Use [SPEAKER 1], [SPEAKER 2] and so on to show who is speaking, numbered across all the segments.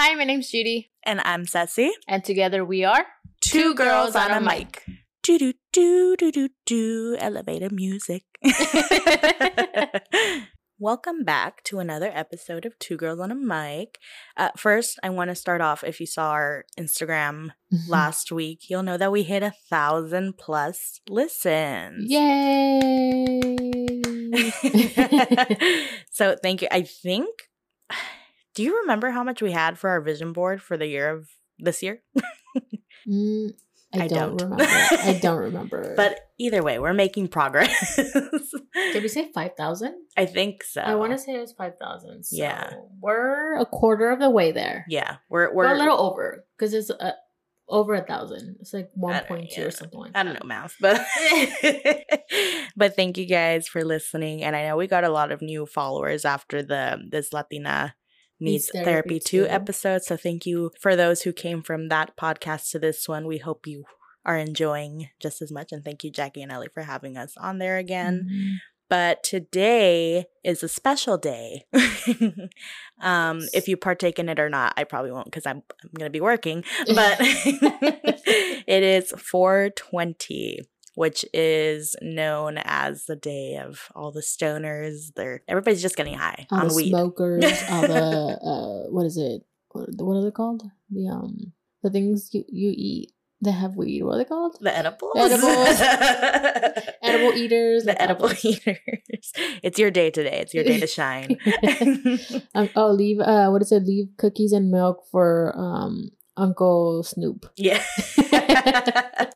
[SPEAKER 1] Hi, my name's Judy,
[SPEAKER 2] And I'm Ceci.
[SPEAKER 1] and together we are
[SPEAKER 2] Two girls on a mic. Do do do do do do elevator music. Welcome back to another episode of Two Girls on a Mic. Uh, first, I want to start off. If you saw our Instagram last week, you'll know that we hit a thousand plus listens.
[SPEAKER 1] Yay!
[SPEAKER 2] so thank you. I think. Do you remember how much we had for our vision board for the year of this year?
[SPEAKER 1] Mm, I,
[SPEAKER 2] I
[SPEAKER 1] don't,
[SPEAKER 2] don't.
[SPEAKER 1] remember. I don't remember.
[SPEAKER 2] But either way, we're making progress.
[SPEAKER 1] did we say five thousand?
[SPEAKER 2] I think so.
[SPEAKER 1] I want to say it was five thousand. So
[SPEAKER 2] Yeah.
[SPEAKER 1] we're a quarter of the way there.
[SPEAKER 2] Yeah, we're
[SPEAKER 1] we're,
[SPEAKER 2] we're
[SPEAKER 1] a little over because it's uh, over a thousand. It's like one point two
[SPEAKER 2] yeah.
[SPEAKER 1] or something like
[SPEAKER 2] I don't know math, but but thank you guys for listening. And I know we got a lot of new followers after the this Latina Needs
[SPEAKER 1] Therapy
[SPEAKER 2] Therapy 2
[SPEAKER 1] too.
[SPEAKER 2] episode. So thank you for those who came from that podcast to this one. We hope you are enjoying just as much. And thank you, Jackie and Ellie, for having us on there again.
[SPEAKER 1] Mhm.
[SPEAKER 2] but today is a special day. um, if you partake in it or not, I probably won't because I'm I'm gonna be working. But it is 420, which is known as the day of all the stoners. They're everybody's just getting high
[SPEAKER 1] all
[SPEAKER 2] on
[SPEAKER 1] the
[SPEAKER 2] weed.
[SPEAKER 1] smokers, all the uh, what is it? What, are they called? The um the things you, you eat that have weed. What are they called?
[SPEAKER 2] The edibles.
[SPEAKER 1] Edibles. Edible eaters.
[SPEAKER 2] The edible
[SPEAKER 1] apples.
[SPEAKER 2] eaters. It's your day today. It's your day to shine.
[SPEAKER 1] um, oh, leave. Uh, what is it? Leave cookies and milk for um Uncle Snoop.
[SPEAKER 2] Yeah.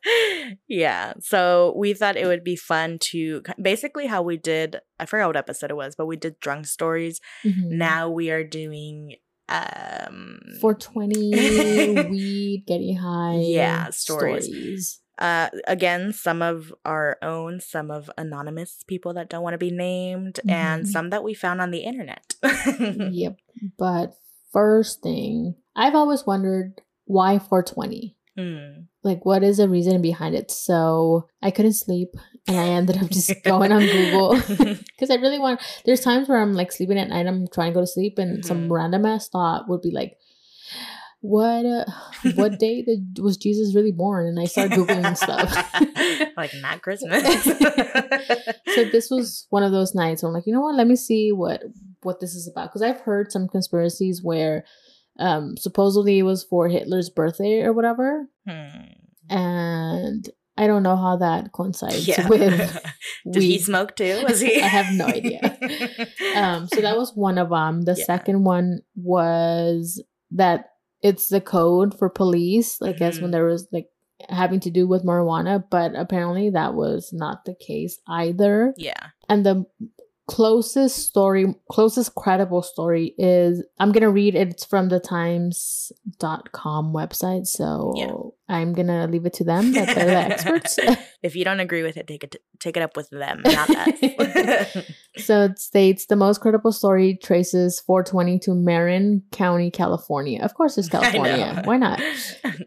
[SPEAKER 2] yeah. So we thought it would be fun to basically how we did, I forgot what episode it was, but we did drunk stories.
[SPEAKER 1] Mhm.
[SPEAKER 2] Now we are doing um
[SPEAKER 1] 420 weed getting high.
[SPEAKER 2] Yeah, stories.
[SPEAKER 1] stories.
[SPEAKER 2] uh again some of our own, some of anonymous people that don't want to be named, and
[SPEAKER 1] Mhm.
[SPEAKER 2] some that we found on the internet.
[SPEAKER 1] yep. But first thing, I've always wondered why 420.
[SPEAKER 2] Mm.
[SPEAKER 1] Like, what is the reason behind it? So I couldn't sleep, and I ended up just going on Google because I really want. There's times where I'm like sleeping at night, I'm trying to go to sleep, and some
[SPEAKER 2] Mhm.
[SPEAKER 1] random ass thought would be like, "What? Uh, what day did, was Jesus really born?" And I start googling stuff.
[SPEAKER 2] like not Christmas.
[SPEAKER 1] so this was one of those nights where I'm like, you know what? Let me see what what this is about because I've heard some conspiracies where um supposedly it was for Hitler's birthday or whatever,
[SPEAKER 2] Hmm.
[SPEAKER 1] and I don't know how that coincides
[SPEAKER 2] Yeah.
[SPEAKER 1] with.
[SPEAKER 2] Did he
[SPEAKER 1] weed.
[SPEAKER 2] smoke too? Was he?
[SPEAKER 1] I have no idea. Um, so that was one of them. The
[SPEAKER 2] Yeah.
[SPEAKER 1] second one was that it's the code for police. I guess when there was like having to do with marijuana, but apparently that was not the case either.
[SPEAKER 2] yeah.
[SPEAKER 1] And the closest story, closest credible story is I'm gonna read it. It's from the times.com website. So. I'm gonna leave it to them that they're the experts.
[SPEAKER 2] if you don't agree with it, take it take it up with them, not us.
[SPEAKER 1] So it states the most credible story traces 420 to Marin County, California. Of course, it's California. Why not?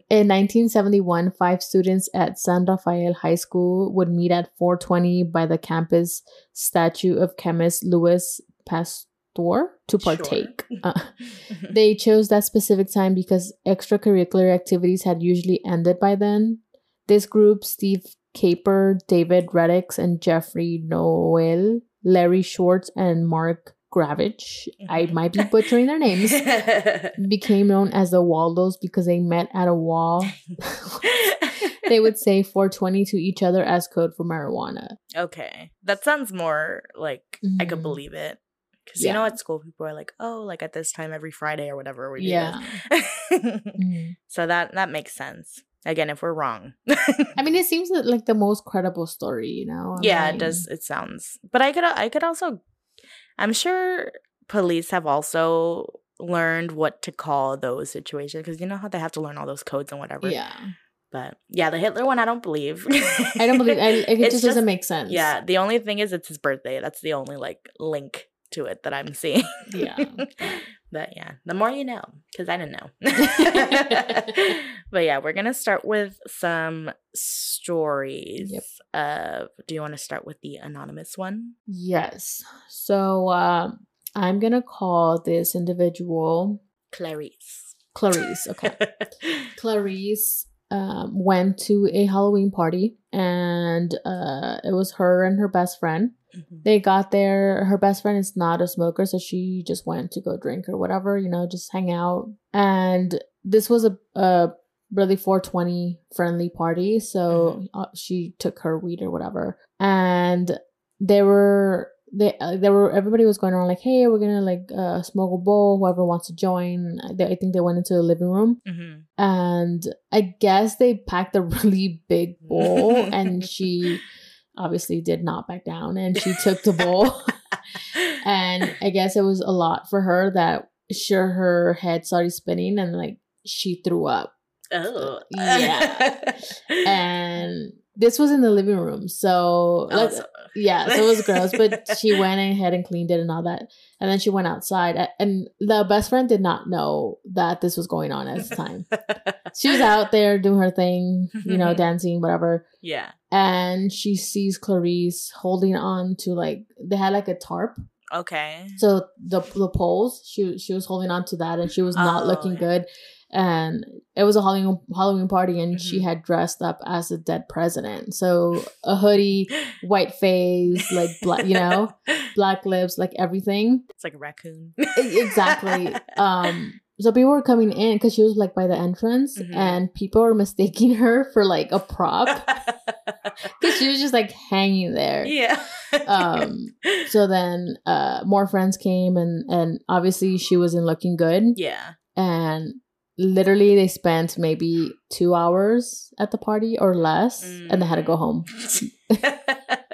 [SPEAKER 1] In 1971, five students at San Rafael High School would meet at 420 by the campus statue of chemist Louis Pasteur to
[SPEAKER 2] Sure.
[SPEAKER 1] partake. Uh, they chose that specific time because extracurricular activities had usually ended by then. This group, Steve Capper, David Reddix, and Jeffrey Noel, Larry Schwartz, and Mark Gravich, I
[SPEAKER 2] Mhm.
[SPEAKER 1] might be butchering their names, became known as the Waldos because they met at a wall. they would say 420 to each other as code for marijuana.
[SPEAKER 2] okay, that sounds more like I could
[SPEAKER 1] Mhm.
[SPEAKER 2] believe it. Because
[SPEAKER 1] Yeah.
[SPEAKER 2] you know, at school, people are like, "Oh, like at this time every Friday or whatever we do."
[SPEAKER 1] Yeah.
[SPEAKER 2] this."
[SPEAKER 1] Mhm.
[SPEAKER 2] so that that makes sense. Again, if we're wrong,
[SPEAKER 1] I mean, it seems like the most credible story, you know? I
[SPEAKER 2] yeah, it does. It sounds. But I could I could also, I'm sure police have also learned what to call those situations because you know how they have to learn all those codes and whatever.
[SPEAKER 1] Yeah.
[SPEAKER 2] But yeah, the Hitler one, I don't believe.
[SPEAKER 1] I don't believe I, it
[SPEAKER 2] It's
[SPEAKER 1] just doesn't make sense.
[SPEAKER 2] Yeah, the only thing is it's his birthday. That's the only like link to it that I'm seeing.
[SPEAKER 1] Yeah.
[SPEAKER 2] but yeah, the more you know, because I didn't know. but yeah, we're gonna start with some stories.
[SPEAKER 1] Yep.
[SPEAKER 2] Of do you want to start with the anonymous one?
[SPEAKER 1] Yes. So um, I'm gonna call this individual
[SPEAKER 2] Clarice.
[SPEAKER 1] Clarice. Okay. Clarice um, went to a Halloween party and uh, it was her and her best friend.
[SPEAKER 2] Mhm.
[SPEAKER 1] They got there. Her best friend is not a smoker, so she just went to go drink or whatever, you know, just hang out. And this was a, a really 420 friendly party, so uh, she took her weed or whatever. And they were they uh, they were everybody was going around like, hey, we're gonna like uh, smoke a bowl. Whoever wants to join. They, I think they went into the living room
[SPEAKER 2] Mhm.
[SPEAKER 1] and I guess they packed a really big bowl, and she obviously did not back down, and she took the bowl, and I guess it was a lot for her that sure her head started spinning, and like she threw up,
[SPEAKER 2] oh.
[SPEAKER 1] Uh, yeah. and this was in the living room, so oh, like,
[SPEAKER 2] Also-
[SPEAKER 1] yeah, so it was gross, but she went ahead and cleaned it and all that. And then she went outside. And the best friend did not know that this was going on at the time. She was out there doing her thing, you know, mm-hmm. dancing, whatever.
[SPEAKER 2] yeah.
[SPEAKER 1] And she sees Clarice holding on to like they had like a tarp.
[SPEAKER 2] Okay.
[SPEAKER 1] So the the poles, she she was holding on to that and she was not
[SPEAKER 2] Oh,
[SPEAKER 1] looking
[SPEAKER 2] yeah.
[SPEAKER 1] good. And it was a Halloween Halloween party and she
[SPEAKER 2] Mhm.
[SPEAKER 1] had dressed up as a dead president. So a hoodie, white face, like black, you know, black lips, like everything.
[SPEAKER 2] It's like a raccoon.
[SPEAKER 1] Exactly. Um, so people were coming in because she was like by the entrance,
[SPEAKER 2] Mhm.
[SPEAKER 1] and people were mistaking her for like a prop because she was just like hanging there.
[SPEAKER 2] yeah.
[SPEAKER 1] Um, So then, uh, more friends came, and and obviously she wasn't looking good,
[SPEAKER 2] yeah.
[SPEAKER 1] and literally they spent maybe two hours at the party or less, and they had to go home.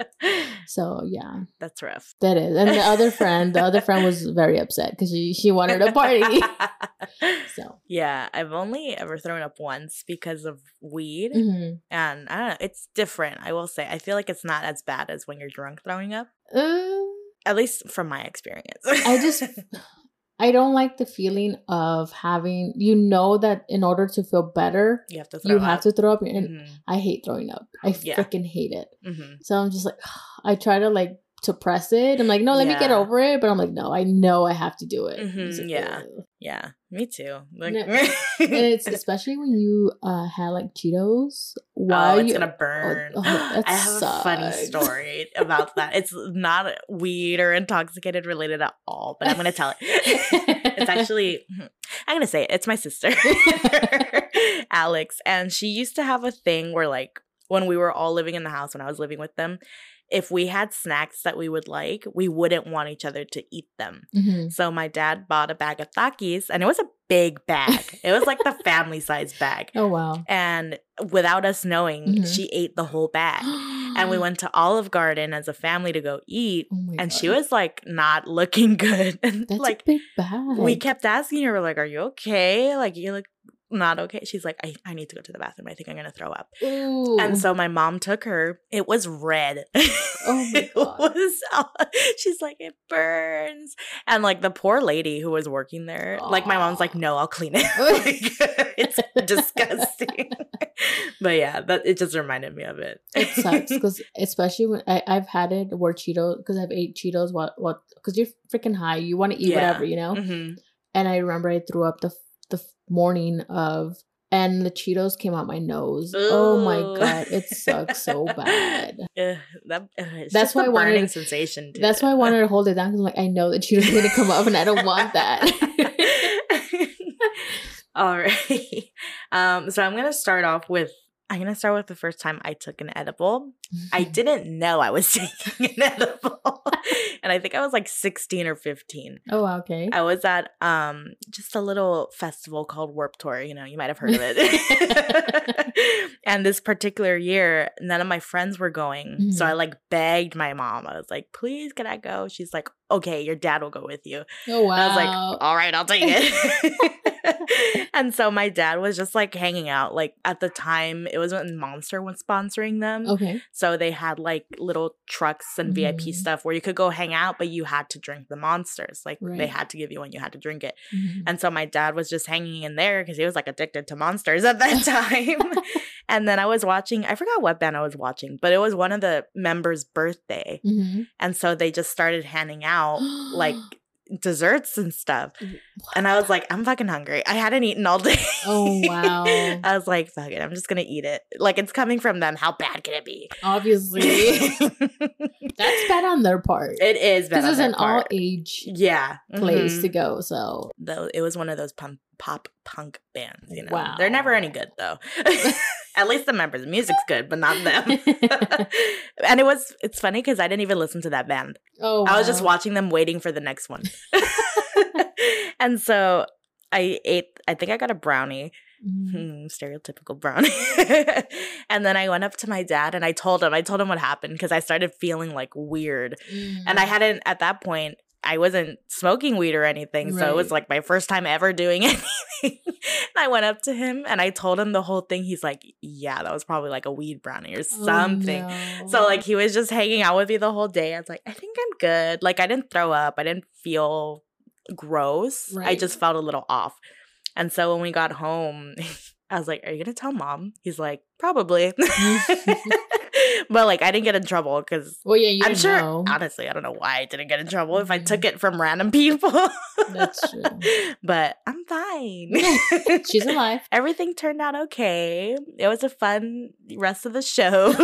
[SPEAKER 1] So yeah,
[SPEAKER 2] That's rough.
[SPEAKER 1] that is. And the other friend, the other friend was very upset because she she wanted a party. So.
[SPEAKER 2] yeah, I've only ever thrown up once because of weed.
[SPEAKER 1] mhm.
[SPEAKER 2] And I don't know, it's different, I will say. I feel like it's not as bad as when you're drunk throwing up,
[SPEAKER 1] Uh,
[SPEAKER 2] at least from my experience.
[SPEAKER 1] I just I don't like the feeling of having you know that in order to feel better
[SPEAKER 2] you have to throw
[SPEAKER 1] you
[SPEAKER 2] up.
[SPEAKER 1] have to throw up and
[SPEAKER 2] Mhm,
[SPEAKER 1] I hate throwing up. I
[SPEAKER 2] Yeah.
[SPEAKER 1] freaking hate it.
[SPEAKER 2] mhm.
[SPEAKER 1] So I'm just like I try to like to press it. I'm like, no, let me get over it. But I'm like, no, I know I have to do it.
[SPEAKER 2] Mhm,
[SPEAKER 1] like,
[SPEAKER 2] yeah.
[SPEAKER 1] ugh.
[SPEAKER 2] Yeah, me too. Like,
[SPEAKER 1] it's especially when you uh had like Cheetos while
[SPEAKER 2] oh, it's
[SPEAKER 1] you
[SPEAKER 2] gonna burn.
[SPEAKER 1] oh, that
[SPEAKER 2] I have a funny story about that. It's not weed or intoxicated related at all, but I'm gonna tell it. it's actually I'm gonna say it. It's my sister, Alex, and she used to have a thing where like when we were all living in the house when I was living with them, if we had snacks that we would like, we wouldn't want each other to eat them.
[SPEAKER 1] Mhm.
[SPEAKER 2] So my dad bought a bag of Takis, and it was a big bag. it was like the family size bag.
[SPEAKER 1] Oh wow.
[SPEAKER 2] And without us knowing,
[SPEAKER 1] Mhm.
[SPEAKER 2] she ate the whole bag. And we went to Olive Garden as a family to go eat.
[SPEAKER 1] Oh
[SPEAKER 2] And she was like not looking good. And
[SPEAKER 1] That's
[SPEAKER 2] like
[SPEAKER 1] a big bag.
[SPEAKER 2] we kept asking her, like, are you okay? Like you look not okay. She's like, I, I need to go to the bathroom. I think I'm gonna throw up.
[SPEAKER 1] Ooh.
[SPEAKER 2] And so my mom took her. It was red.
[SPEAKER 1] Oh my
[SPEAKER 2] it
[SPEAKER 1] God.
[SPEAKER 2] was she's like, it burns. And like the poor lady who was working there, like my mom's like, no, I'll clean it. like, it's disgusting. but yeah, that it just reminded me of it.
[SPEAKER 1] it sucks because especially when I, I've had it where Cheetos because I've ate Cheetos what what because you're freaking high you want to eat
[SPEAKER 2] Yeah.
[SPEAKER 1] whatever you know
[SPEAKER 2] Mhm.
[SPEAKER 1] and I remember I threw up the the morning of and the Cheetos came out my nose oh my god it sucks so bad
[SPEAKER 2] that, ugh,
[SPEAKER 1] That's why
[SPEAKER 2] the
[SPEAKER 1] I wanted-
[SPEAKER 2] burning sensation. to
[SPEAKER 1] that's why I wanted to hold it down because I'm like I know the Cheetos are gonna come up and I don't want that
[SPEAKER 2] All right. Um, so I'm gonna start off with I'm gonna start with the first time I took an edible. I didn't know I was taking an edible. and I think I was like 16 or 15.
[SPEAKER 1] oh okay
[SPEAKER 2] I was at um just a little festival called Warped Tour, you know, you might have heard of it. and this particular year, none of my friends were going. So
[SPEAKER 1] Mhm.
[SPEAKER 2] I like begged my mom. I was like, "Please, can I go?" She's like, "Okay, your dad will go with you."
[SPEAKER 1] oh wow
[SPEAKER 2] And I was like, all right, I'll take it. and so my dad was just like hanging out. Like at the time, it was when Monster was sponsoring them.
[SPEAKER 1] okay
[SPEAKER 2] So they had like little trucks and VIP
[SPEAKER 1] Mhm.
[SPEAKER 2] stuff where you could go hang out, but you had to drink the monsters. Like they had to give you one, you had to drink it.
[SPEAKER 1] Mhm.
[SPEAKER 2] And so my dad was just hanging in there because he was like addicted to monsters at that time. and then I was watching, I forgot what band I was watching, but it was one of the members' birthday.
[SPEAKER 1] Mhm.
[SPEAKER 2] And so they just started handing out like desserts and stuff. And I was like, I'm fucking hungry. I hadn't eaten all day.
[SPEAKER 1] Oh, wow.
[SPEAKER 2] I was like, fuck it. I'm just going to eat it. Like, it's coming from them. How bad can it be?
[SPEAKER 1] Obviously. That's bad on their part.
[SPEAKER 2] It is bad.
[SPEAKER 1] This is an all age
[SPEAKER 2] yeah
[SPEAKER 1] place
[SPEAKER 2] mhm.
[SPEAKER 1] to go. So
[SPEAKER 2] Though it was one of those pump, pop punk bands, you know.
[SPEAKER 1] Wow.
[SPEAKER 2] They're never any good though. At least the members. The music's good, but not them. and it was it's funny because I didn't even listen to that band.
[SPEAKER 1] oh,
[SPEAKER 2] I was just watching them waiting for the next one. and so I ate I think I got a brownie. Hmm, stereotypical brownie. and then I went up to my dad and I told him, I told him what happened because I started feeling like weird. And I
[SPEAKER 1] Mm.
[SPEAKER 2] hadn't at that point I wasn't smoking weed or anything. So it was like my first time ever doing anything. and I went up to him and I told him the whole thing. He's like, Yeah, that was probably like a weed brownie or
[SPEAKER 1] Oh,
[SPEAKER 2] something. So like he was just hanging out with me the whole day. I was like, I think I'm good. Like I didn't throw up. I didn't feel gross. I just felt a little off. And so when we got home, I was like, Are you gonna tell mom? He's like, Probably. but like I didn't get in trouble because
[SPEAKER 1] well, yeah, you
[SPEAKER 2] I'm sure
[SPEAKER 1] know.
[SPEAKER 2] honestly, I don't know why I didn't get in trouble if I
[SPEAKER 1] Mhm.
[SPEAKER 2] took it from random people.
[SPEAKER 1] That's true.
[SPEAKER 2] but I'm fine.
[SPEAKER 1] She's alive.
[SPEAKER 2] Everything turned out okay. It was a fun rest of the show.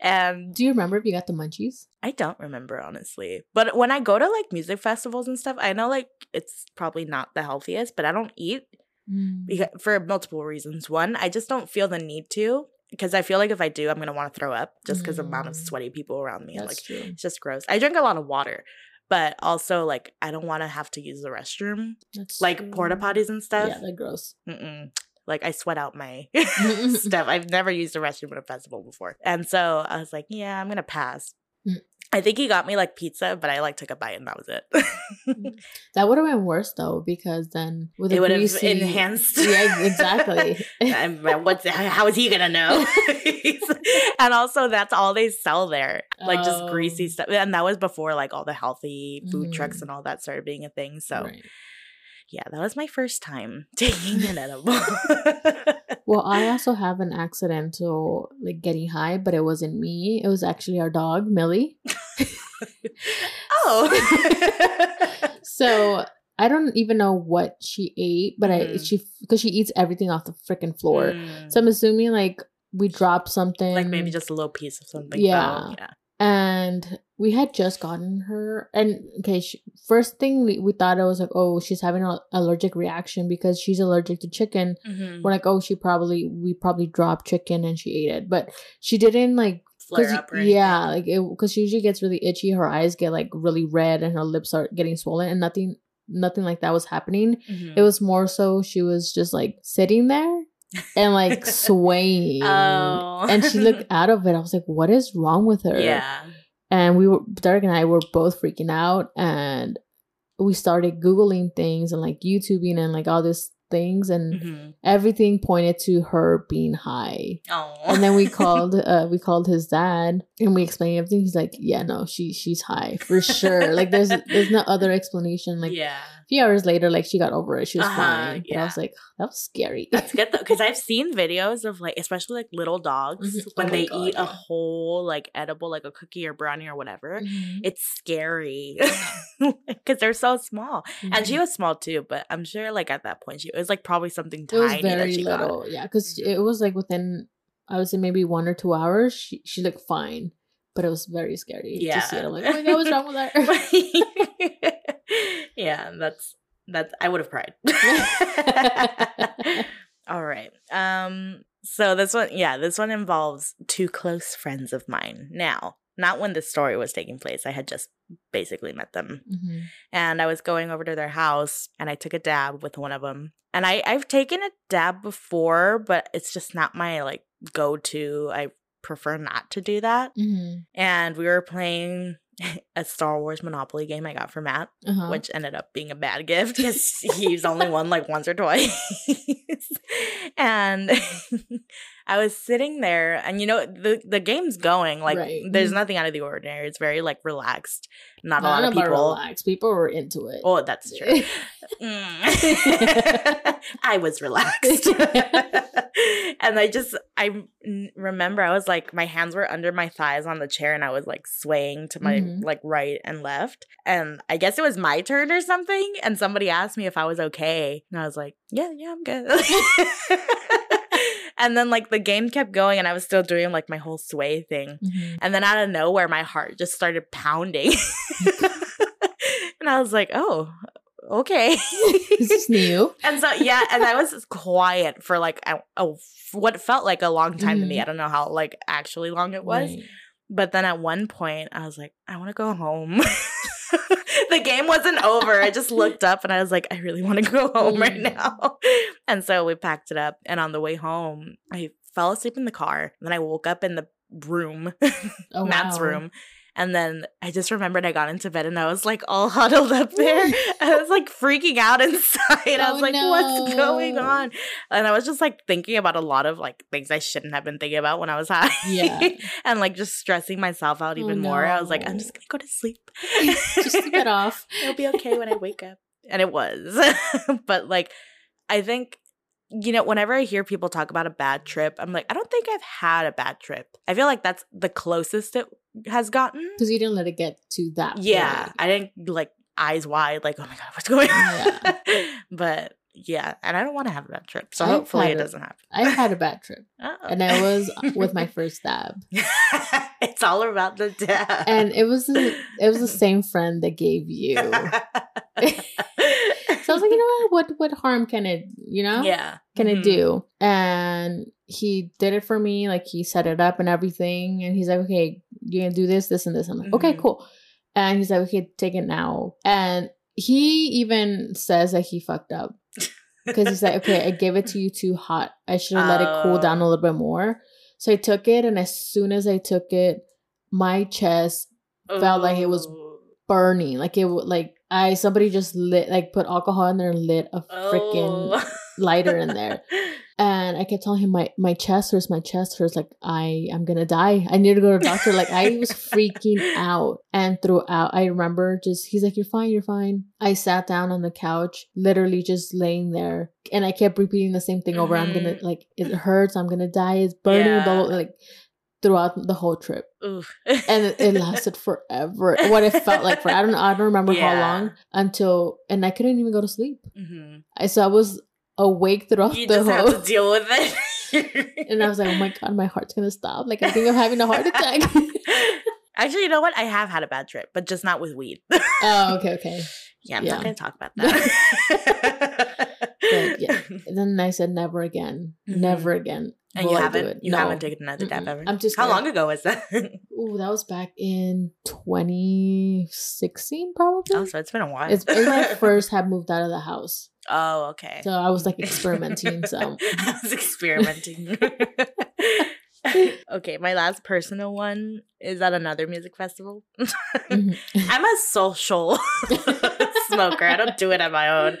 [SPEAKER 2] and
[SPEAKER 1] Do you remember if you got the munchies?
[SPEAKER 2] I don't remember honestly. But when I go to like music festivals and stuff, I know like it's probably not the healthiest, but I don't eat
[SPEAKER 1] Mm.
[SPEAKER 2] because, for multiple reasons. One, I just don't feel the need to because I feel like if I do, I'm to want to throw up just because the amount of
[SPEAKER 1] Mm.
[SPEAKER 2] sweaty people around me.
[SPEAKER 1] That's
[SPEAKER 2] like
[SPEAKER 1] true.
[SPEAKER 2] it's just gross. I drink a lot of water, but also like I don't want to have to use the restroom,
[SPEAKER 1] That's
[SPEAKER 2] like porta potties and stuff.
[SPEAKER 1] Yeah, they're gross.
[SPEAKER 2] Mm-mm. Like I sweat out my stuff. I've never used a restroom at a festival before, and so I was like, yeah, I'm gonna pass.
[SPEAKER 1] Mm.
[SPEAKER 2] I think he got me like pizza, but I like took a bite and that was it.
[SPEAKER 1] That would have been worse though, because then with
[SPEAKER 2] it would have enhanced.
[SPEAKER 1] Yeah, exactly.
[SPEAKER 2] What's how is he gonna know? and also, that's all they sell there, like just greasy
[SPEAKER 1] Oh.
[SPEAKER 2] stuff. And that was before like all the healthy food trucks
[SPEAKER 1] Mhm.
[SPEAKER 2] and all that started being a thing. So
[SPEAKER 1] Right.
[SPEAKER 2] yeah, that was my first time taking an edible.
[SPEAKER 1] Well, I also have an accidental like getting high, but it wasn't me. It was actually our dog, Millie.
[SPEAKER 2] oh.
[SPEAKER 1] So I don't even know what she ate, but I
[SPEAKER 2] Mhm.
[SPEAKER 1] she because she eats everything off the freaking floor.
[SPEAKER 2] Mm.
[SPEAKER 1] So I'm assuming like we dropped something,
[SPEAKER 2] like maybe just a little piece of something.
[SPEAKER 1] Yeah.
[SPEAKER 2] fell. yeah.
[SPEAKER 1] and we had just gotten her. And okay, she, first thing we, we thought it was like, oh, she's having an allergic reaction because she's allergic to chicken.
[SPEAKER 2] Mhm.
[SPEAKER 1] We're like, oh, she probably we probably dropped chicken and she ate it, but she didn't like
[SPEAKER 2] Flare up or
[SPEAKER 1] yeah, like because she usually gets really itchy. Her eyes get like really red, and her lips are getting swollen, and nothing, nothing like that was happening.
[SPEAKER 2] Mhm.
[SPEAKER 1] It was more so she was just like sitting there and like swaying,
[SPEAKER 2] Oh.
[SPEAKER 1] and she looked out of it. I was like, "What is wrong with her?"
[SPEAKER 2] Yeah.
[SPEAKER 1] And we were Derek and I were both freaking out, and we started googling things and like YouTubing and like all these things, and
[SPEAKER 2] Mhm.
[SPEAKER 1] everything pointed to her being high
[SPEAKER 2] Oh.
[SPEAKER 1] and then we called uh we called his dad and we explained everything he's like yeah no she she's high for sure like there's there's no other explanation like
[SPEAKER 2] yeah.
[SPEAKER 1] Few hours later like she got over it she was
[SPEAKER 2] Uh-huh,
[SPEAKER 1] fine but i was like that was scary
[SPEAKER 2] That's good though, because I've seen videos of like, especially like little dogs
[SPEAKER 1] Mhm.
[SPEAKER 2] when
[SPEAKER 1] Oh
[SPEAKER 2] they
[SPEAKER 1] God,
[SPEAKER 2] eat a whole like edible, like a cookie or brownie or whatever.
[SPEAKER 1] Mhm.
[SPEAKER 2] It's scary because they're so small, and she
[SPEAKER 1] Mhm.
[SPEAKER 2] was small too. But I'm sure like at that point she it was like probably something
[SPEAKER 1] it
[SPEAKER 2] tiny
[SPEAKER 1] was
[SPEAKER 2] that
[SPEAKER 1] very
[SPEAKER 2] she got.
[SPEAKER 1] little yeah because
[SPEAKER 2] Mhm.
[SPEAKER 1] it was like within i would say maybe one or two hours she, she looked fine but it was very scary to see it. I'm like oh my god what's wrong with her
[SPEAKER 2] yeah, that's that's I would have cried. All right. Um so this one yeah, this one involves two close friends of mine. Now, not when this story was taking place. I had just basically met them.
[SPEAKER 1] Mhm.
[SPEAKER 2] And I was going over to their house and I took a dab with one of them. And I I've taken a dab before, but it's just not my like go-to. I prefer not to do that.
[SPEAKER 1] Mhm.
[SPEAKER 2] And we were playing a Star Wars Monopoly game I got for Matt
[SPEAKER 1] Uh-huh.
[SPEAKER 2] which ended up being a bad gift because he's only won like once or twice. and I was sitting there, and you know the the game's going like
[SPEAKER 1] Right.
[SPEAKER 2] there's
[SPEAKER 1] Mhm.
[SPEAKER 2] nothing out of the ordinary. It's very like relaxed. Not a lot of people.
[SPEAKER 1] Relaxed. people were into it
[SPEAKER 2] Oh, that's true. Mm. I was relaxed. and I just I remember I was like my hands were under my thighs on the chair and I was like swaying to my mm-hmm. like right and left and I guess it was my turn or something and somebody asked me if I was okay and I was like yeah yeah I'm good and then like the game kept going and I was still doing like my whole sway thing mm-hmm. and then out of nowhere my heart just started pounding and I was like oh okay.
[SPEAKER 1] this is new.
[SPEAKER 2] and so yeah, and I was quiet for like a, a what felt like a long time mm-hmm. to me. Mm-hmm. I don't know how like actually long it was. Right. But then at one point I was like, I want to go home. the game wasn't over. I just looked up and I was like, I really want to go home right mm. now. And so we packed it up and on the way home, I fell asleep in the car. And then I woke up in the room, oh, Matt's wow. room, and then I just remembered I got into bed and I was like all huddled up there. I was like freaking out inside. Oh, I was like, no. what's going on? And I was just like thinking about a lot of like things I shouldn't have been thinking about when I was high. Yeah. and like just stressing myself out oh, even oh, more. I was like, I'm just gonna go to sleep.
[SPEAKER 1] just sleep it off.
[SPEAKER 2] It'll be okay when I wake up. And it was. but like I think you know, whenever I hear people talk about a bad trip, I'm like, I don't think I've had a bad trip. I feel like that's the closest it has gotten.
[SPEAKER 1] Because you didn't let it get to that.
[SPEAKER 2] Yeah. Point. I didn't like eyes wide, like, oh my God, what's going on? Yeah. but yeah, and I don't want to have a bad trip. So I've hopefully it doesn't happen.
[SPEAKER 1] I had a bad trip. Oh. And I was oh. with my first dab.
[SPEAKER 2] it's all about the dab.
[SPEAKER 1] And it was the, it was the same friend that gave you. So I was like, you know what? What what harm can it, you know?
[SPEAKER 2] Yeah.
[SPEAKER 1] Can mm-hmm. it do? And he did it for me. Like he set it up and everything. And he's like, okay, you're gonna do this, this, and this. I'm like, mm-hmm. okay, cool. And he's like, okay, take it now. And he even says that he fucked up because he's like, okay, I gave it to you too hot. I should have let it cool down a oh. little bit more. So I took it, and as soon as I took it, my chest Ooh. felt like it was burning. Like it would like I somebody just lit like put alcohol in there, lit a freaking oh. lighter in there. And I kept telling him my my chest hurts, my chest hurts. Like I I'm gonna die. I need to go to the doctor. like I was freaking out. And throughout, I remember just he's like, "You're fine, you're fine." I sat down on the couch, literally just laying there, and I kept repeating the same thing over. Mm-hmm. I'm gonna mm-hmm. like it hurts. I'm gonna die. It's burning. Yeah. Blah, blah, like throughout the whole trip. and it, it, lasted forever. What it felt like for I don't I don't remember yeah. how long until and I couldn't even go to sleep. Mm-hmm. I so I was awake throughout
[SPEAKER 2] you
[SPEAKER 1] the
[SPEAKER 2] just
[SPEAKER 1] whole.
[SPEAKER 2] Have to deal with it.
[SPEAKER 1] and I was like, oh my god, my heart's gonna stop. Like I think I'm having a heart attack.
[SPEAKER 2] Actually, you know what? I have had a bad trip, but just not with weed.
[SPEAKER 1] oh, okay, okay.
[SPEAKER 2] Yeah, I'm yeah. not gonna talk about that.
[SPEAKER 1] but yeah. Then I said never again. Mm-hmm. Never again.
[SPEAKER 2] And you haven't you no. haven't taken another dab ever.
[SPEAKER 1] I'm just
[SPEAKER 2] how long ago was that?
[SPEAKER 1] Ooh, that was back in 2016, probably.
[SPEAKER 2] Oh, so it's been a while.
[SPEAKER 1] It's when I first had moved out of the house.
[SPEAKER 2] Oh, okay.
[SPEAKER 1] So I was like experimenting. So
[SPEAKER 2] I was experimenting. okay, my last personal one is at another music festival. Mm-hmm. I'm a social smoker. I don't do it on my own.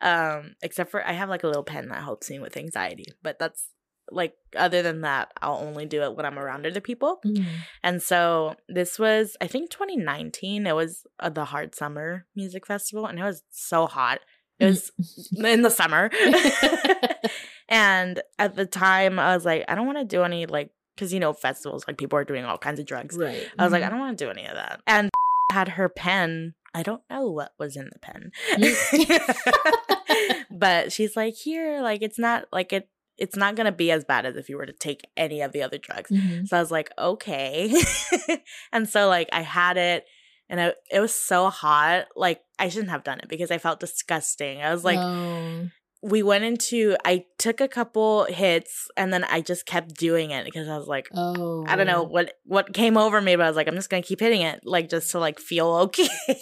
[SPEAKER 2] Um, except for I have like a little pen that helps me with anxiety, but that's like other than that i'll only do it when i'm around other people mm-hmm. and so this was i think 2019 it was uh, the hard summer music festival and it was so hot it was in the summer. and at the time, I was like, I don't want to do any, like, because, you know, festivals, like, people are doing all kinds of drugs.
[SPEAKER 1] Right.
[SPEAKER 2] I was like, I don't want to do any of that. And had her pen. I don't know what was in the pen. but she's like, here, like, it's not, like, it, it's not going to be as bad as if you were to take any of the other drugs. Mm-hmm. So I was like, okay. and so like I had it and I, it was so hot. Like I shouldn't have done it because I felt disgusting. I was like, no. we went into. I took a couple hits and then I just kept doing it because I was like, oh, I don't know oh. what what came over me, but I was like, I'm just gonna keep hitting it, like just to like feel okay.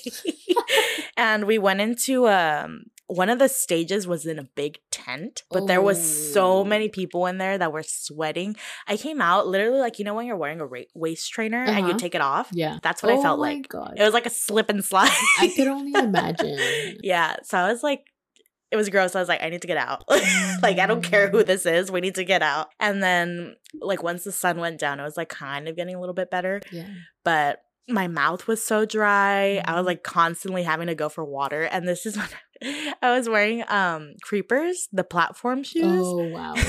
[SPEAKER 2] and we went into um one of the stages was in a big tent, but there was so many people in there that were sweating. I came out literally like you know when you're wearing a ra- waist trainer uh-huh. and you uh-huh. take it off.
[SPEAKER 1] Yeah,
[SPEAKER 2] that's what oh I felt like. God. It was like a slip and slide.
[SPEAKER 1] I could only imagine.
[SPEAKER 2] yeah, so I was like, it was gross. I was like, I need to get out. like, I don't care who mm. this is. We need to get out. And then, like, once the sun went down, it was like kind of getting a little bit better.
[SPEAKER 1] Yeah.
[SPEAKER 2] But my mouth was so dry. I was
[SPEAKER 1] mm-hmm.
[SPEAKER 2] like constantly having to go for water. And this is when I was wearing um creepers, the platform shoes.
[SPEAKER 1] Oh wow.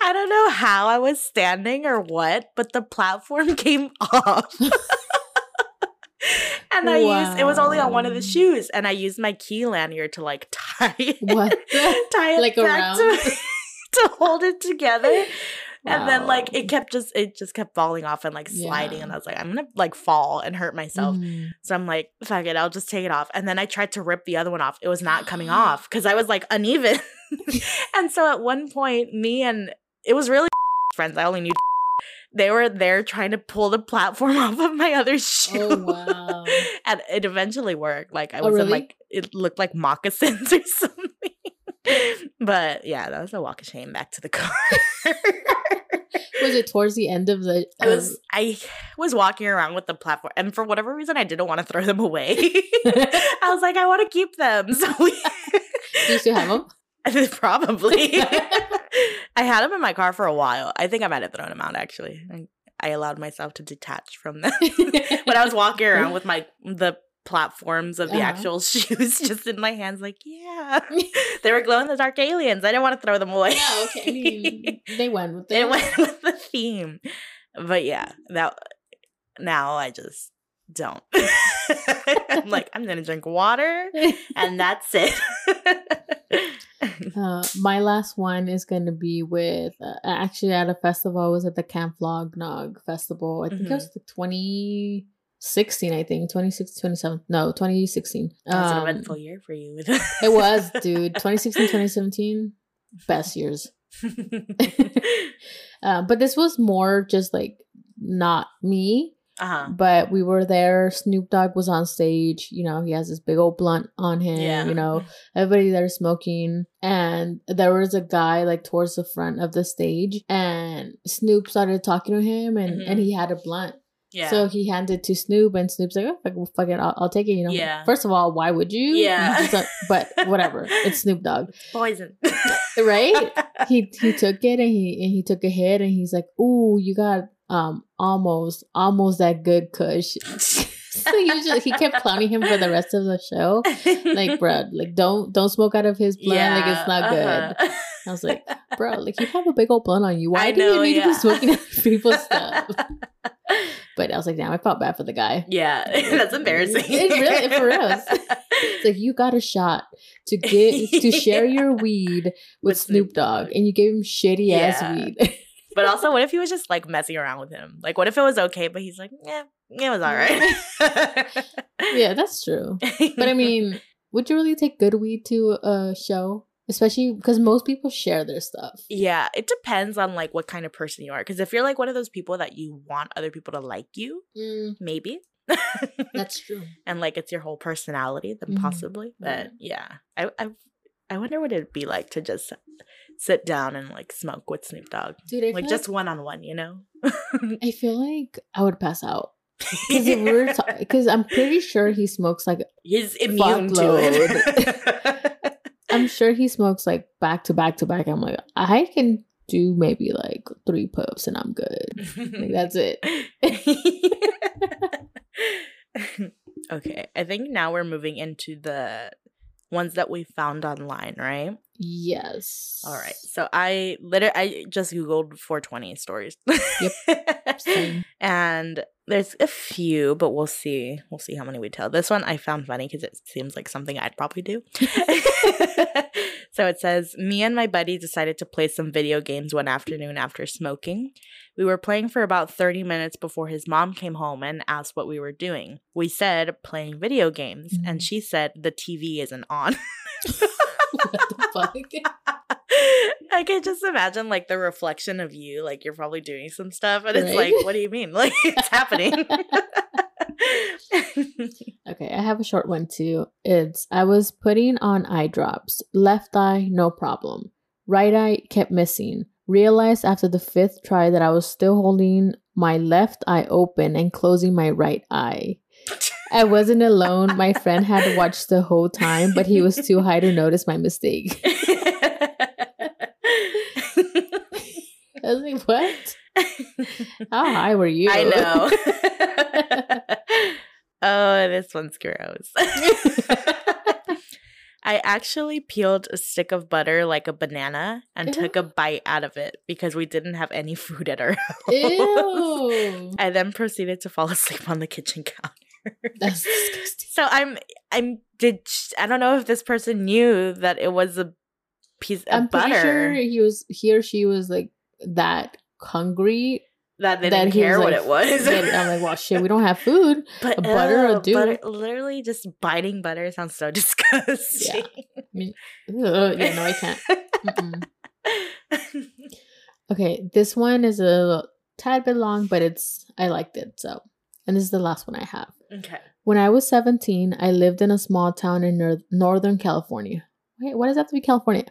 [SPEAKER 2] I don't know how I was standing or what, but the platform came off. and I used it was only on one of the shoes, and I used my key lanyard to like tie it,
[SPEAKER 1] What
[SPEAKER 2] tie it
[SPEAKER 1] like around?
[SPEAKER 2] to, to hold it together. And then like it kept just it just kept falling off and like sliding,
[SPEAKER 1] Yeah.
[SPEAKER 2] and I was like, I'm gonna like fall and hurt myself.
[SPEAKER 1] Mhm.
[SPEAKER 2] So I'm like, fuck it, I'll just take it off. And then I tried to rip the other one off. It was not coming off because I was like uneven. and so at one point, me and it was really friends. I only knew they were there trying to pull the platform off of my other shoe.
[SPEAKER 1] Oh wow.
[SPEAKER 2] and it eventually worked. Like I
[SPEAKER 1] Oh,
[SPEAKER 2] was in
[SPEAKER 1] really?
[SPEAKER 2] like it looked like moccasins or something. but yeah, that was a walk of shame back to the car.
[SPEAKER 1] Was it towards the end of the?
[SPEAKER 2] I was I was walking around with the platform, and for whatever reason, I didn't want to throw them away. I was like, I want to keep them. So we
[SPEAKER 1] Do you still have them?
[SPEAKER 2] probably. I had them in my car for a while. I think I might have thrown them out actually. I, I allowed myself to detach from them when I was walking around with my the platforms of the
[SPEAKER 1] Uh-huh.
[SPEAKER 2] actual shoes just in my hands. Like, yeah, they were glow in the dark aliens. I didn't want to throw them away.
[SPEAKER 1] Yeah, okay. I mean, they went with
[SPEAKER 2] it
[SPEAKER 1] it.
[SPEAKER 2] went with the theme. But yeah, that now I just don't. I'm like, I'm gonna drink water and that's it.
[SPEAKER 1] Uh, my last one is going to be with uh, actually at a festival. I was at the Camp Flog Gnaw Festival. I think it was the 2016, I think 2016, 27. No, 2016.
[SPEAKER 2] That was an
[SPEAKER 1] Um,
[SPEAKER 2] eventful year for you.
[SPEAKER 1] It was, dude. 2016, 2017, best years. Uh, but this was more just like not me,
[SPEAKER 2] uh-huh.
[SPEAKER 1] but we were there. Snoop Dogg was on stage. You know, he has this big old blunt on him.
[SPEAKER 2] Yeah.
[SPEAKER 1] You know, everybody there smoking and there was a guy like towards the front of the stage and snoop started talking to him and
[SPEAKER 2] Mhm.
[SPEAKER 1] and he had a blunt
[SPEAKER 2] Yeah.
[SPEAKER 1] so he handed it to snoop and snoop's like oh fuck, well, fuck it I'll, I'll take it you know
[SPEAKER 2] Yeah.
[SPEAKER 1] first of all why would you
[SPEAKER 2] Yeah.
[SPEAKER 1] But whatever it's snoop dogg
[SPEAKER 2] poison.
[SPEAKER 1] right he he took it and he and he took a hit and he's like ooh you got um almost almost that good kush so usually he kept clowning him for the rest of the show like bro like don't don't smoke out of his blunt like it's not good
[SPEAKER 2] uh-huh.
[SPEAKER 1] I was like, bro, like you have a big old blunt on you. Why
[SPEAKER 2] I
[SPEAKER 1] do
[SPEAKER 2] know,
[SPEAKER 1] you need to be smoking other people's stuff? But I was like, damn, I felt bad for the guy.
[SPEAKER 2] Yeah, that's embarrassing.
[SPEAKER 1] It really- for real. It's like you got a shot to get to share your weed with,
[SPEAKER 2] With
[SPEAKER 1] Snoop
[SPEAKER 2] Snoop
[SPEAKER 1] Dogg,
[SPEAKER 2] Dogg.
[SPEAKER 1] and you gave him shitty ass weed.
[SPEAKER 2] But also, what if he was just like messing around with him? Like, what if it was okay, but he's like, yeah, it was all right.
[SPEAKER 1] yeah, that's true. But I mean, would you really take good weed to a show? Especially because most people share their stuff.
[SPEAKER 2] yeah, it depends on like what kind of person you are. Because if you're like one of those people that you want other people to like you,
[SPEAKER 1] Mm,
[SPEAKER 2] maybe.
[SPEAKER 1] that's true.
[SPEAKER 2] and like it's your whole personality, then
[SPEAKER 1] Mhm.
[SPEAKER 2] possibly. But yeah, I, I, I wonder what it'd be like to just sit down and like smoke with Snoop Dogg,
[SPEAKER 1] Dude, I
[SPEAKER 2] like just one on one, you know?
[SPEAKER 1] I feel like I would pass out. Because were because I'm pretty sure he smokes like
[SPEAKER 2] He's immune to it.
[SPEAKER 1] I'm sure he smokes like back to back to back. I'm like I can do maybe like three puffs and I'm good. Like that's it.
[SPEAKER 2] okay, I think now we're moving into the ones that we found online, right?
[SPEAKER 1] Yes.
[SPEAKER 2] All right. So I literally I just googled 420 stories.
[SPEAKER 1] Yep. Same.
[SPEAKER 2] and there's a few, but we'll see. We'll see how many we tell. This one I found funny because it seems like something I'd probably do. so it says, Me and my buddy decided to play some video games one afternoon after smoking. We were playing for about 30 minutes before his mom came home and asked what we were doing. We said, playing video games. And
[SPEAKER 1] Mhm.
[SPEAKER 2] she said, the TV isn't on.
[SPEAKER 1] what the fuck?
[SPEAKER 2] I can just imagine like the reflection of you, like you're probably doing some stuff, and it's like, what do you mean? Like it's happening.
[SPEAKER 1] Okay, I have a short one too. It's I was putting on eye drops. Left eye, no problem. Right eye kept missing. Realized after the fifth try that I was still holding my left eye open and closing my right eye. I wasn't alone. My friend had watched the whole time, but he was too high to notice my mistake. I was like, what? How high were you?
[SPEAKER 2] I know. oh, this one's gross. I actually peeled a stick of butter like a banana and uh-huh. took a bite out of it because we didn't have any food at our house.
[SPEAKER 1] Ew.
[SPEAKER 2] I then proceeded to fall asleep on the kitchen counter.
[SPEAKER 1] That's disgusting.
[SPEAKER 2] So I'm I'm did I don't know if this person knew that it was a piece of
[SPEAKER 1] I'm
[SPEAKER 2] butter
[SPEAKER 1] pretty sure he was he or she was like that hungry
[SPEAKER 2] that they
[SPEAKER 1] that
[SPEAKER 2] didn't care what
[SPEAKER 1] like,
[SPEAKER 2] it was.
[SPEAKER 1] I'm like, well, shit, we don't have food.
[SPEAKER 2] but
[SPEAKER 1] a butter oh, will
[SPEAKER 2] ugh,
[SPEAKER 1] do.
[SPEAKER 2] butter- literally just biting butter sounds so disgusting.
[SPEAKER 1] I mean, ugh, yeah, no, I can't. Okay, this one is a tad bit long, but it's I liked it so. And this is the last one I have.
[SPEAKER 2] okay.
[SPEAKER 1] When I was 17, I lived in a small town in nor- Northern California. Wait, why does that have to be California?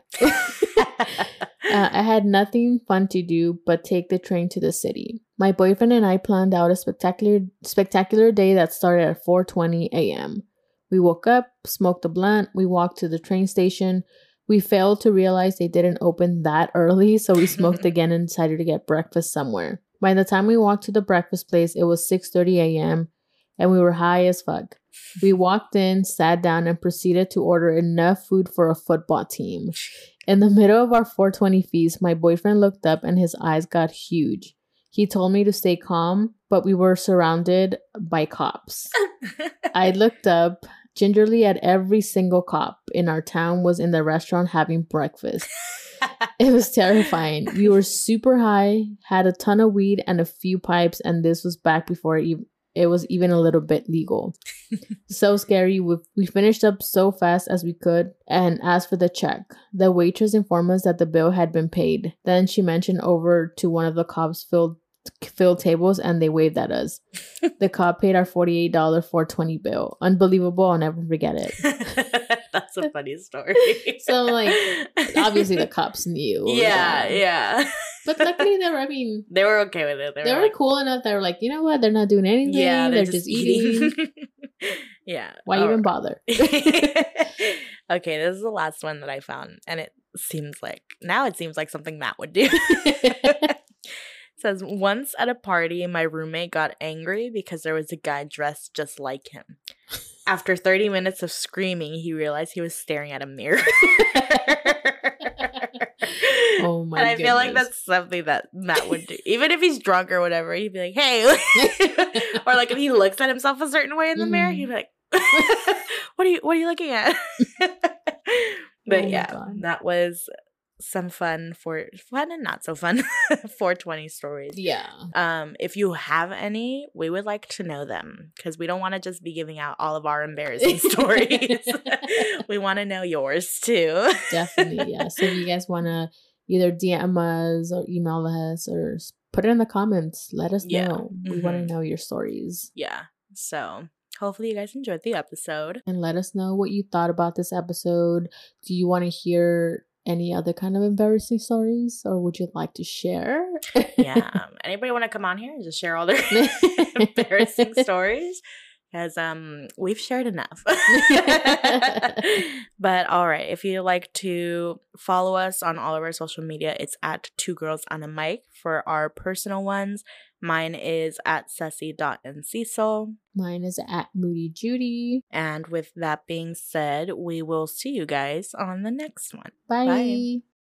[SPEAKER 1] Uh, I had nothing fun to do but take the train to the city. My boyfriend and I planned out a spectacular spectacular day that started at 4:20 a.m. We woke up, smoked a blunt, we walked to the train station. We failed to realize they didn't open that early, so we smoked again and decided to get breakfast somewhere. By the time we walked to the breakfast place, it was 6:30 a.m. and we were high as fuck. We walked in, sat down, and proceeded to order enough food for a football team. In the middle of our 420 feast, my boyfriend looked up and his eyes got huge. He told me to stay calm, but we were surrounded by cops. I looked up. Gingerly at every single cop in our town was in the restaurant having breakfast. It was terrifying. We were super high, had a ton of weed and a few pipes, and this was back before it, ev- it was even a little bit legal. so scary. We, we finished up so fast as we could and asked for the check. The waitress informed us that the bill had been paid. Then she mentioned over to one of the cops filled filled tables and they waved at us. the cop paid our $48 420 bill. Unbelievable. I'll never forget it.
[SPEAKER 2] That's a funny story.
[SPEAKER 1] So, like, Obviously, the cops knew.
[SPEAKER 2] Yeah, yeah.
[SPEAKER 1] But luckily, they were, I mean,
[SPEAKER 2] They were okay with it. They,
[SPEAKER 1] they
[SPEAKER 2] were like,
[SPEAKER 1] cool enough. They were like, you know what? They're not doing anything.
[SPEAKER 2] yeah,
[SPEAKER 1] they're, just, eating.
[SPEAKER 2] yeah.
[SPEAKER 1] Why
[SPEAKER 2] Oh.
[SPEAKER 1] even bother?
[SPEAKER 2] okay, this is the last one that I found, and it seems like now it seems like something Matt would do. It says once at a party, my roommate got angry because there was a guy dressed just like him. After 30 minutes of screaming, he realized he was staring at a mirror.
[SPEAKER 1] Oh my god.
[SPEAKER 2] And I feel like that's something that Matt would do. Even if he's drunk or whatever, he'd be like, hey. or like if he looks at himself a certain way in the mirror,
[SPEAKER 1] Mhm.
[SPEAKER 2] he'd be like, what are you what are you looking at? but
[SPEAKER 1] Oh
[SPEAKER 2] yeah,
[SPEAKER 1] God.
[SPEAKER 2] that was some fun for fun and not so fun 420 stories.
[SPEAKER 1] yeah.
[SPEAKER 2] Um, if you have any, we would like to know them because we don't want to just be giving out all of our embarrassing stories. we want to know yours too.
[SPEAKER 1] Definitely, yeah. So if you guys want to either DM us or email us or put it in the comments, let us
[SPEAKER 2] Yeah.
[SPEAKER 1] know. We want
[SPEAKER 2] Mhm.
[SPEAKER 1] to know your stories.
[SPEAKER 2] yeah. So hopefully you guys enjoyed the episode.
[SPEAKER 1] And let us know what you thought about this episode. Do you want to hear any other kind of embarrassing stories or would you like to share?
[SPEAKER 2] Yeah. um, anybody want to come on here and just share all their embarrassing stories? Because um we've shared enough. but all right, if you'd like to follow us on all of our social media, it's at two girls on a mic for our personal ones. Mine is at Ceci.ncecil.
[SPEAKER 1] Mine is at Moody Judy.
[SPEAKER 2] And with that being said, we will see you guys on the next one.
[SPEAKER 1] Bye.
[SPEAKER 2] Bye.